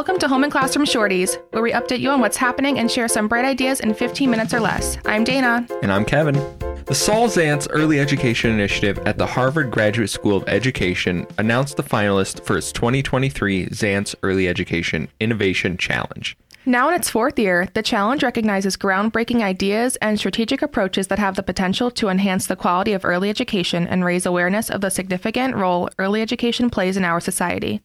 Welcome to Home and Classroom Shorties, where we update you on what's happening and share some bright ideas in 15 minutes or less. I'm Dana. And I'm Kevin. The Saul Zaentz Early Education Initiative at the Harvard Graduate School of Education announced the finalists for its 2023 Zaentz Early Education Innovation Challenge. Now in its fourth year, the challenge recognizes groundbreaking ideas and strategic approaches that have the potential to enhance the quality of early education and raise awareness of the significant role early education plays in our society.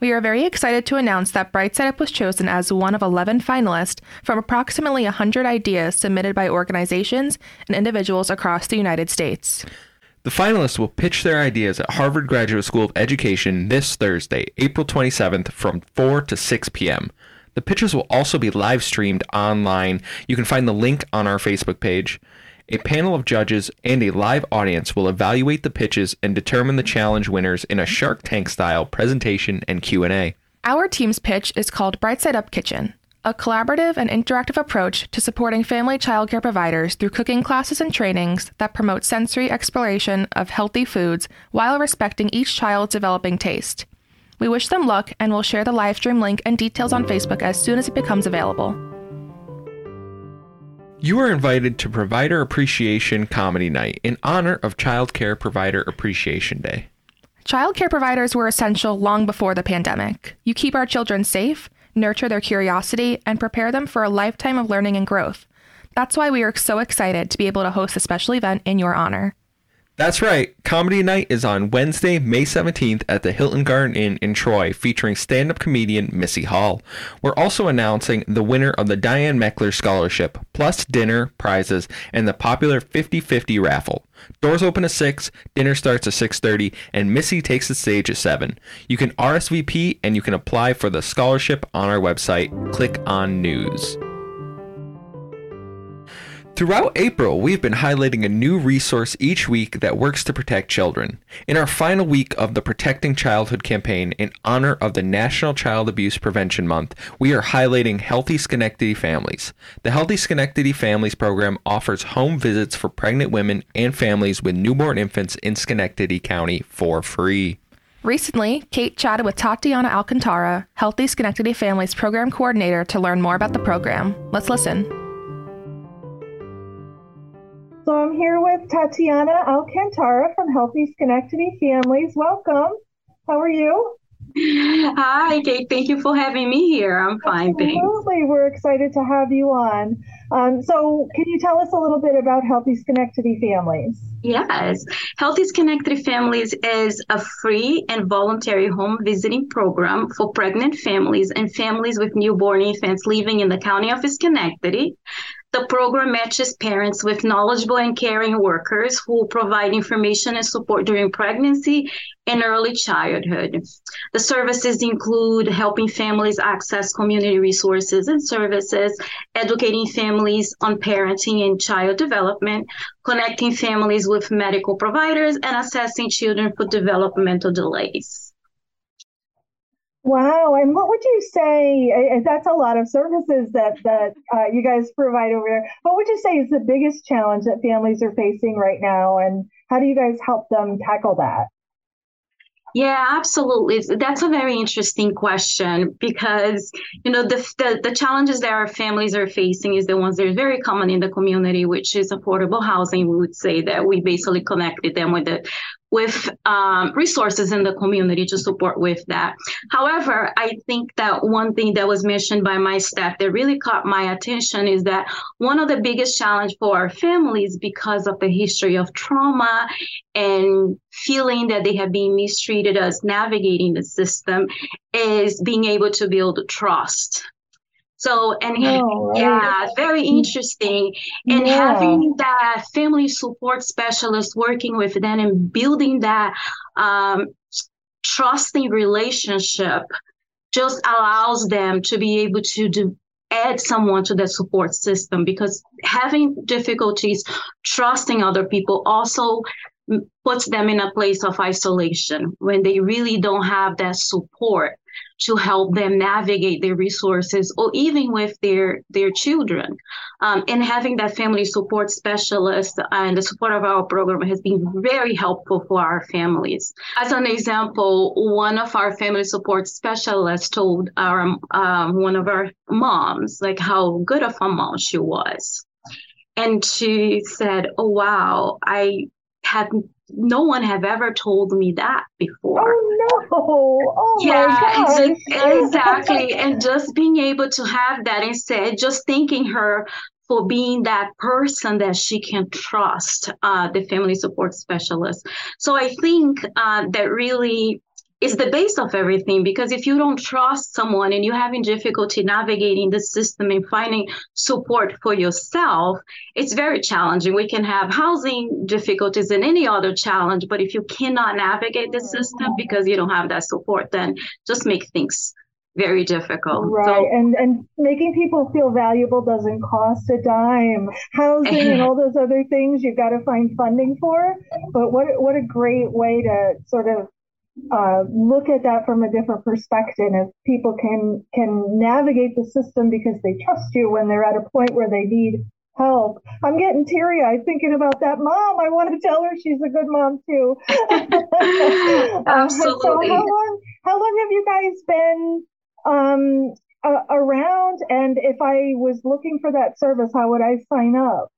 We are very excited to announce that Brightside Up was chosen as one of 11 finalists from approximately 100 ideas submitted by organizations and individuals across the United States. The finalists will pitch their ideas at Harvard Graduate School of Education this Thursday, April 27th from 4 to 6 p.m. The pitches will also be live streamed online. You can find the link on our Facebook page. A panel of judges and a live audience will evaluate the pitches and determine the challenge winners in a Shark Tank style presentation and Q&A. Our team's pitch is called Brightside Up Kitchen, a collaborative and interactive approach to supporting family childcare providers through cooking classes and trainings that promote sensory exploration of healthy foods while respecting each child's developing taste. We wish them luck and will share the live livestream link and details on Facebook as soon as it becomes available. You are invited to Provider Appreciation Comedy Night in honor of Child Care Provider Appreciation Day. Child care providers were essential long before the pandemic. You keep our children safe, nurture their curiosity, and prepare them for a lifetime of learning and growth. That's why we are so excited to be able to host a special event in your honor. That's right. Comedy Night is on Wednesday, May 17th at the Hilton Garden Inn in Troy, featuring stand up comedian Missy Hall. We're also announcing the winner of the Diane Meckler Scholarship, plus dinner, prizes, and the popular 50 50 raffle. Doors open at 6, dinner starts at 6:30, and Missy takes the stage at 7. You can RSVP and you can apply for the scholarship on our website. Click on news. Throughout April, we've been highlighting a new resource each week that works to protect children. In our final week of the Protecting Childhood campaign in honor of the National Child Abuse Prevention Month, we are highlighting Healthy Schenectady Families. The Healthy Schenectady Families program offers home visits for pregnant women and families with newborn infants in Schenectady County for free. Recently, Kate chatted with Tatiana Alcantara, Healthy Schenectady Families Program Coordinator, to learn more about the program. Let's listen. So I'm here with Tatiana Alcantara from Healthy Schenectady Families. Welcome. How are you? Hi, Kate. Thank you for having me here. I'm fine, Absolutely. thanks. We're excited to have you on. Um, so, can you tell us a little bit about Healthy Schenectady Families? Yes. Healthy Schenectady Families is a free and voluntary home visiting program for pregnant families and families with newborn infants living in the county of Schenectady. The program matches parents with knowledgeable and caring workers who provide information and support during pregnancy and early childhood. The services include helping families access community resources and services, educating families on parenting and child development, connecting families with medical providers, and assessing children for developmental delays. Wow. And what would you say? That's a lot of services that that uh, you guys provide over there. What would you say is the biggest challenge that families are facing right now, and how do you guys help them tackle that? Yeah, absolutely. That's a very interesting question because you know the, the the challenges that our families are facing is the ones that are very common in the community, which is affordable housing. We would say that we basically connected them with the with um, resources in the community to support with that. However, I think that one thing that was mentioned by my staff that really caught my attention is that one of the biggest challenge for our families because of the history of trauma and feeling that they have been mistreated as navigating the system is being able to build trust so, and oh, yeah, very interesting. And yeah. having that family support specialist working with them and building that um, trusting relationship just allows them to be able to do add someone to the support system because having difficulties trusting other people also puts them in a place of isolation when they really don't have that support to help them navigate their resources or even with their their children. Um, and having that family support specialist and the support of our program has been very helpful for our families. As an example one of our family support specialists told our um, one of our moms like how good of a mom she was. And she said oh wow i had no one have ever told me that before. Oh no! Oh yeah, exactly. and just being able to have that instead, just thanking her for being that person that she can trust, uh, the family support specialist. So I think uh, that really is the base of everything because if you don't trust someone and you're having difficulty navigating the system and finding support for yourself it's very challenging. We can have housing difficulties and any other challenge but if you cannot navigate the system because you don't have that support then just make things very difficult. Right so, and and making people feel valuable doesn't cost a dime. Housing and all those other things you've got to find funding for but what what a great way to sort of uh, look at that from a different perspective. If people can can navigate the system because they trust you when they're at a point where they need help. I'm getting teary eyed thinking about that mom. I want to tell her she's a good mom too. Absolutely. so how long how long have you guys been um, uh, around? And if I was looking for that service, how would I sign up?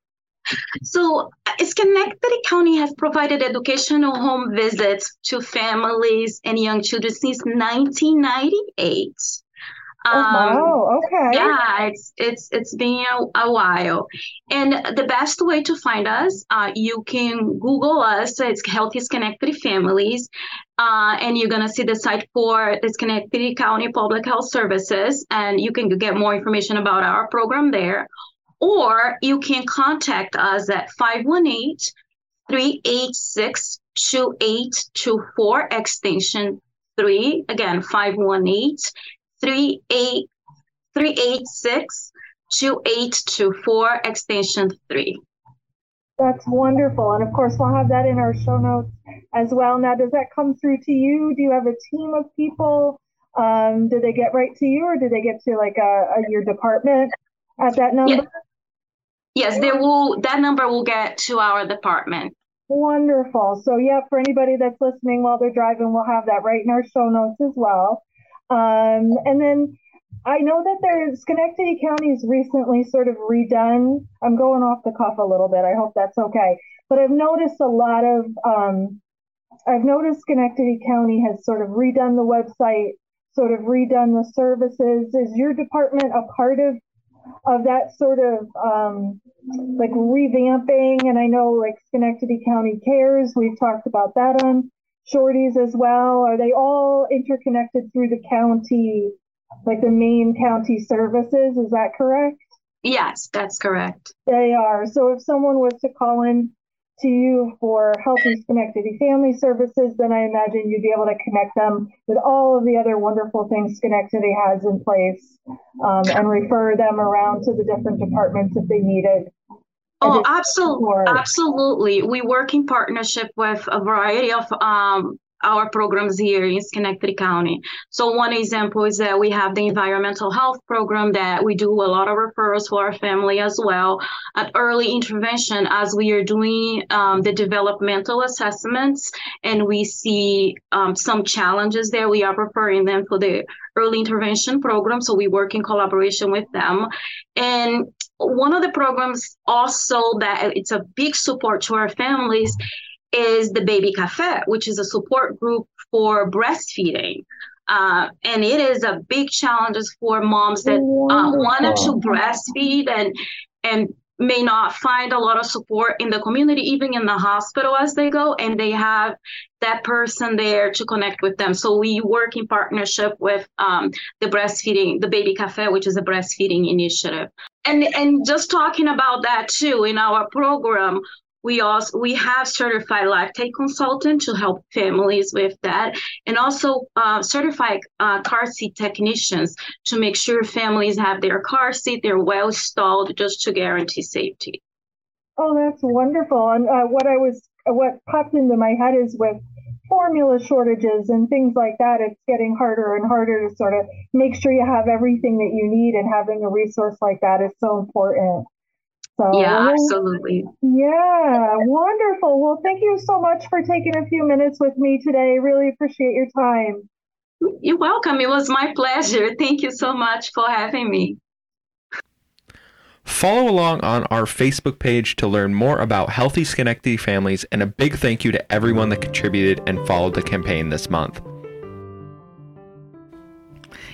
So, Schenectady County has provided educational home visits to families and young children since 1998. Oh, um, wow. Okay. Yeah, it's it's it's been a, a, while, and the best way to find us, uh, you can Google us. It's Healthy Schenectady Families, uh, and you're gonna see the site for the Schenectady County Public Health Services, and you can get more information about our program there or you can contact us at 518 386 2824 extension 3. Again, 518 386 2824 extension 3. That's wonderful. And of course, we'll have that in our show notes as well. Now, does that come through to you? Do you have a team of people? Um, do they get right to you or do they get to like a, a your department at that number? Yeah. Yes, they will. That number will get to our department. Wonderful. So yeah, for anybody that's listening while they're driving, we'll have that right in our show notes as well. Um, and then I know that there's Schenectady County's recently sort of redone. I'm going off the cuff a little bit. I hope that's okay. But I've noticed a lot of um, I've noticed Schenectady County has sort of redone the website, sort of redone the services. Is your department a part of of that sort of um, like revamping. And I know like Schenectady County Cares, we've talked about that on Shorties as well. Are they all interconnected through the county, like the main county services? Is that correct? Yes, that's correct. They are. So if someone was to call in to you for Healthy Schenectady Family Services, then I imagine you'd be able to connect them with all of the other wonderful things Schenectady has in place um, and refer them around to the different departments if they needed. Oh, absolutely. Absolutely. We work in partnership with a variety of um, our programs here in Schenectady County. So one example is that we have the environmental health program that we do a lot of referrals for our family as well. At early intervention, as we are doing um, the developmental assessments and we see um, some challenges there, we are referring them for the early intervention program. So we work in collaboration with them. And one of the programs also that it's a big support to our families is the Baby Cafe, which is a support group for breastfeeding. Uh, and it is a big challenge for moms that uh, wanted to breastfeed and and may not find a lot of support in the community, even in the hospital as they go, and they have that person there to connect with them. So we work in partnership with um, the breastfeeding, the Baby Cafe, which is a breastfeeding initiative. And and just talking about that too in our program, we also we have certified lactate consultant to help families with that and also uh, certified uh, car seat technicians to make sure families have their car seat they're well installed just to guarantee safety Oh, that's wonderful. And uh, what I was, what popped into my head is with formula shortages and things like that, it's getting harder and harder to sort of make sure you have everything that you need, and having a resource like that is so important. So, yeah, absolutely. Yeah, wonderful. Well, thank you so much for taking a few minutes with me today. Really appreciate your time. You're welcome. It was my pleasure. Thank you so much for having me. Follow along on our Facebook page to learn more about healthy Schenectady families, and a big thank you to everyone that contributed and followed the campaign this month.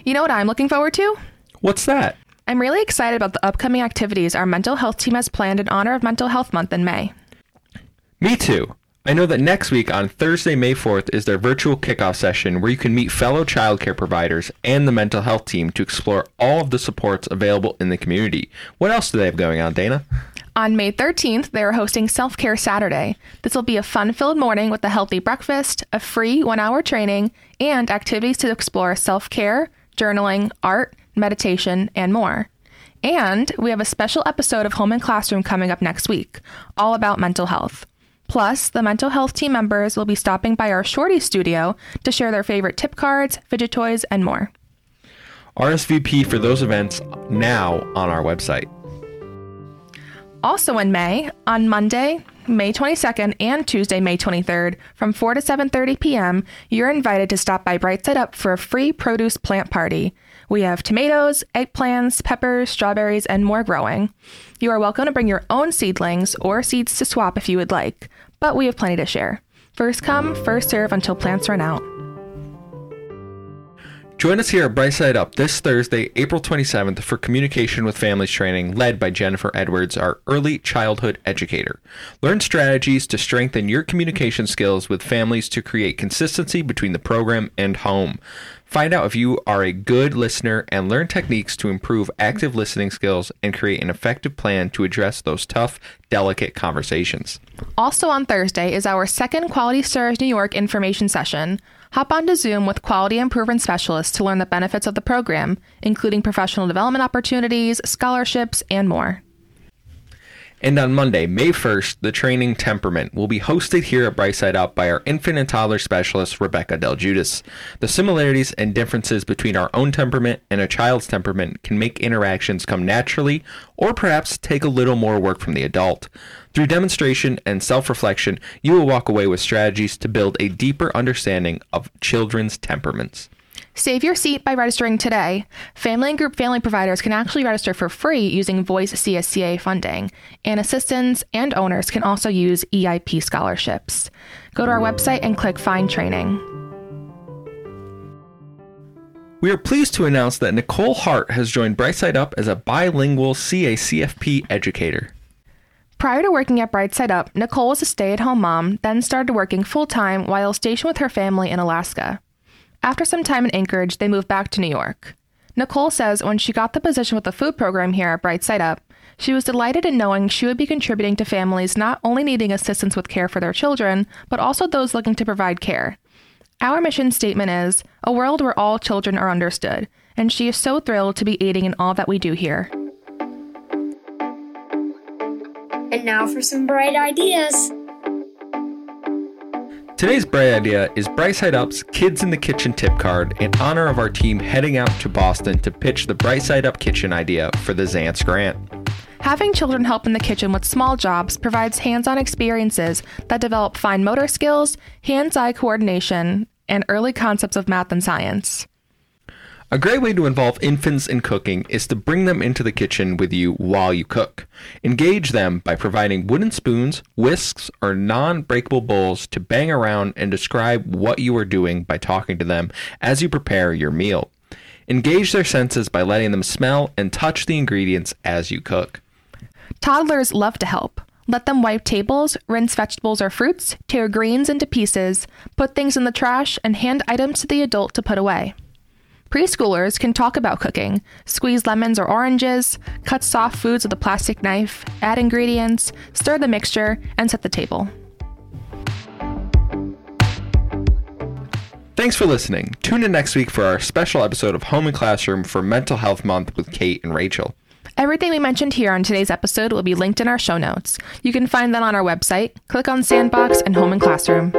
You know what I'm looking forward to? What's that? I'm really excited about the upcoming activities our mental health team has planned in honor of Mental Health Month in May. Me too. I know that next week on Thursday, May 4th, is their virtual kickoff session where you can meet fellow childcare providers and the mental health team to explore all of the supports available in the community. What else do they have going on, Dana? On May 13th, they are hosting Self Care Saturday. This will be a fun filled morning with a healthy breakfast, a free one hour training, and activities to explore self care, journaling, art, meditation, and more. And we have a special episode of Home and Classroom coming up next week, all about mental health. Plus, the mental health team members will be stopping by our Shorty studio to share their favorite tip cards, fidget toys, and more. RSVP for those events now on our website. Also in May, on Monday, May 22nd and Tuesday, May 23rd, from 4 to 7:30 p.m., you're invited to stop by Brightside Up for a free produce plant party. We have tomatoes, eggplants, peppers, strawberries, and more growing. You are welcome to bring your own seedlings or seeds to swap if you would like, but we have plenty to share. First come, first serve until plants run out. Join us here at Brightside Up this Thursday, April 27th for Communication with Families training led by Jennifer Edwards, our early childhood educator. Learn strategies to strengthen your communication skills with families to create consistency between the program and home. Find out if you are a good listener and learn techniques to improve active listening skills and create an effective plan to address those tough, delicate conversations. Also on Thursday is our second Quality Stars New York information session. Hop onto Zoom with quality improvement specialists to learn the benefits of the program, including professional development opportunities, scholarships, and more. And on Monday, May 1st, the training Temperament will be hosted here at Brightside Up by our infant and toddler specialist, Rebecca Del Judas. The similarities and differences between our own temperament and a child's temperament can make interactions come naturally or perhaps take a little more work from the adult. Through demonstration and self reflection, you will walk away with strategies to build a deeper understanding of children's temperaments. Save your seat by registering today. Family and group family providers can actually register for free using Voice CSCA funding, and assistants and owners can also use EIP scholarships. Go to our website and click Find Training. We are pleased to announce that Nicole Hart has joined Brightside Up as a bilingual CACFP educator. Prior to working at Brightside Up, Nicole was a stay at home mom, then started working full time while stationed with her family in Alaska. After some time in Anchorage, they moved back to New York. Nicole says when she got the position with the food program here at Brightside Up, she was delighted in knowing she would be contributing to families not only needing assistance with care for their children, but also those looking to provide care. Our mission statement is a world where all children are understood, and she is so thrilled to be aiding in all that we do here. And now for some bright ideas. Today's bright idea is Bryce Brightside Up's Kids in the Kitchen tip card in honor of our team heading out to Boston to pitch the Brightside Up kitchen idea for the Zaentz grant. Having children help in the kitchen with small jobs provides hands on experiences that develop fine motor skills, hands eye coordination, and early concepts of math and science. A great way to involve infants in cooking is to bring them into the kitchen with you while you cook. Engage them by providing wooden spoons, whisks, or non breakable bowls to bang around and describe what you are doing by talking to them as you prepare your meal. Engage their senses by letting them smell and touch the ingredients as you cook. Toddlers love to help. Let them wipe tables, rinse vegetables or fruits, tear greens into pieces, put things in the trash, and hand items to the adult to put away. Preschoolers can talk about cooking, squeeze lemons or oranges, cut soft foods with a plastic knife, add ingredients, stir the mixture, and set the table. Thanks for listening. Tune in next week for our special episode of Home and Classroom for Mental Health Month with Kate and Rachel. Everything we mentioned here on today's episode will be linked in our show notes. You can find them on our website. Click on Sandbox and Home and Classroom.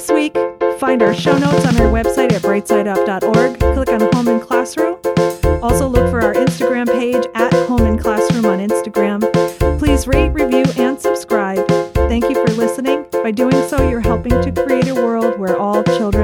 This week. Find our show notes on our website at brightsideup.org. Click on Home and Classroom. Also, look for our Instagram page at Home and Classroom on Instagram. Please rate, review, and subscribe. Thank you for listening. By doing so, you're helping to create a world where all children.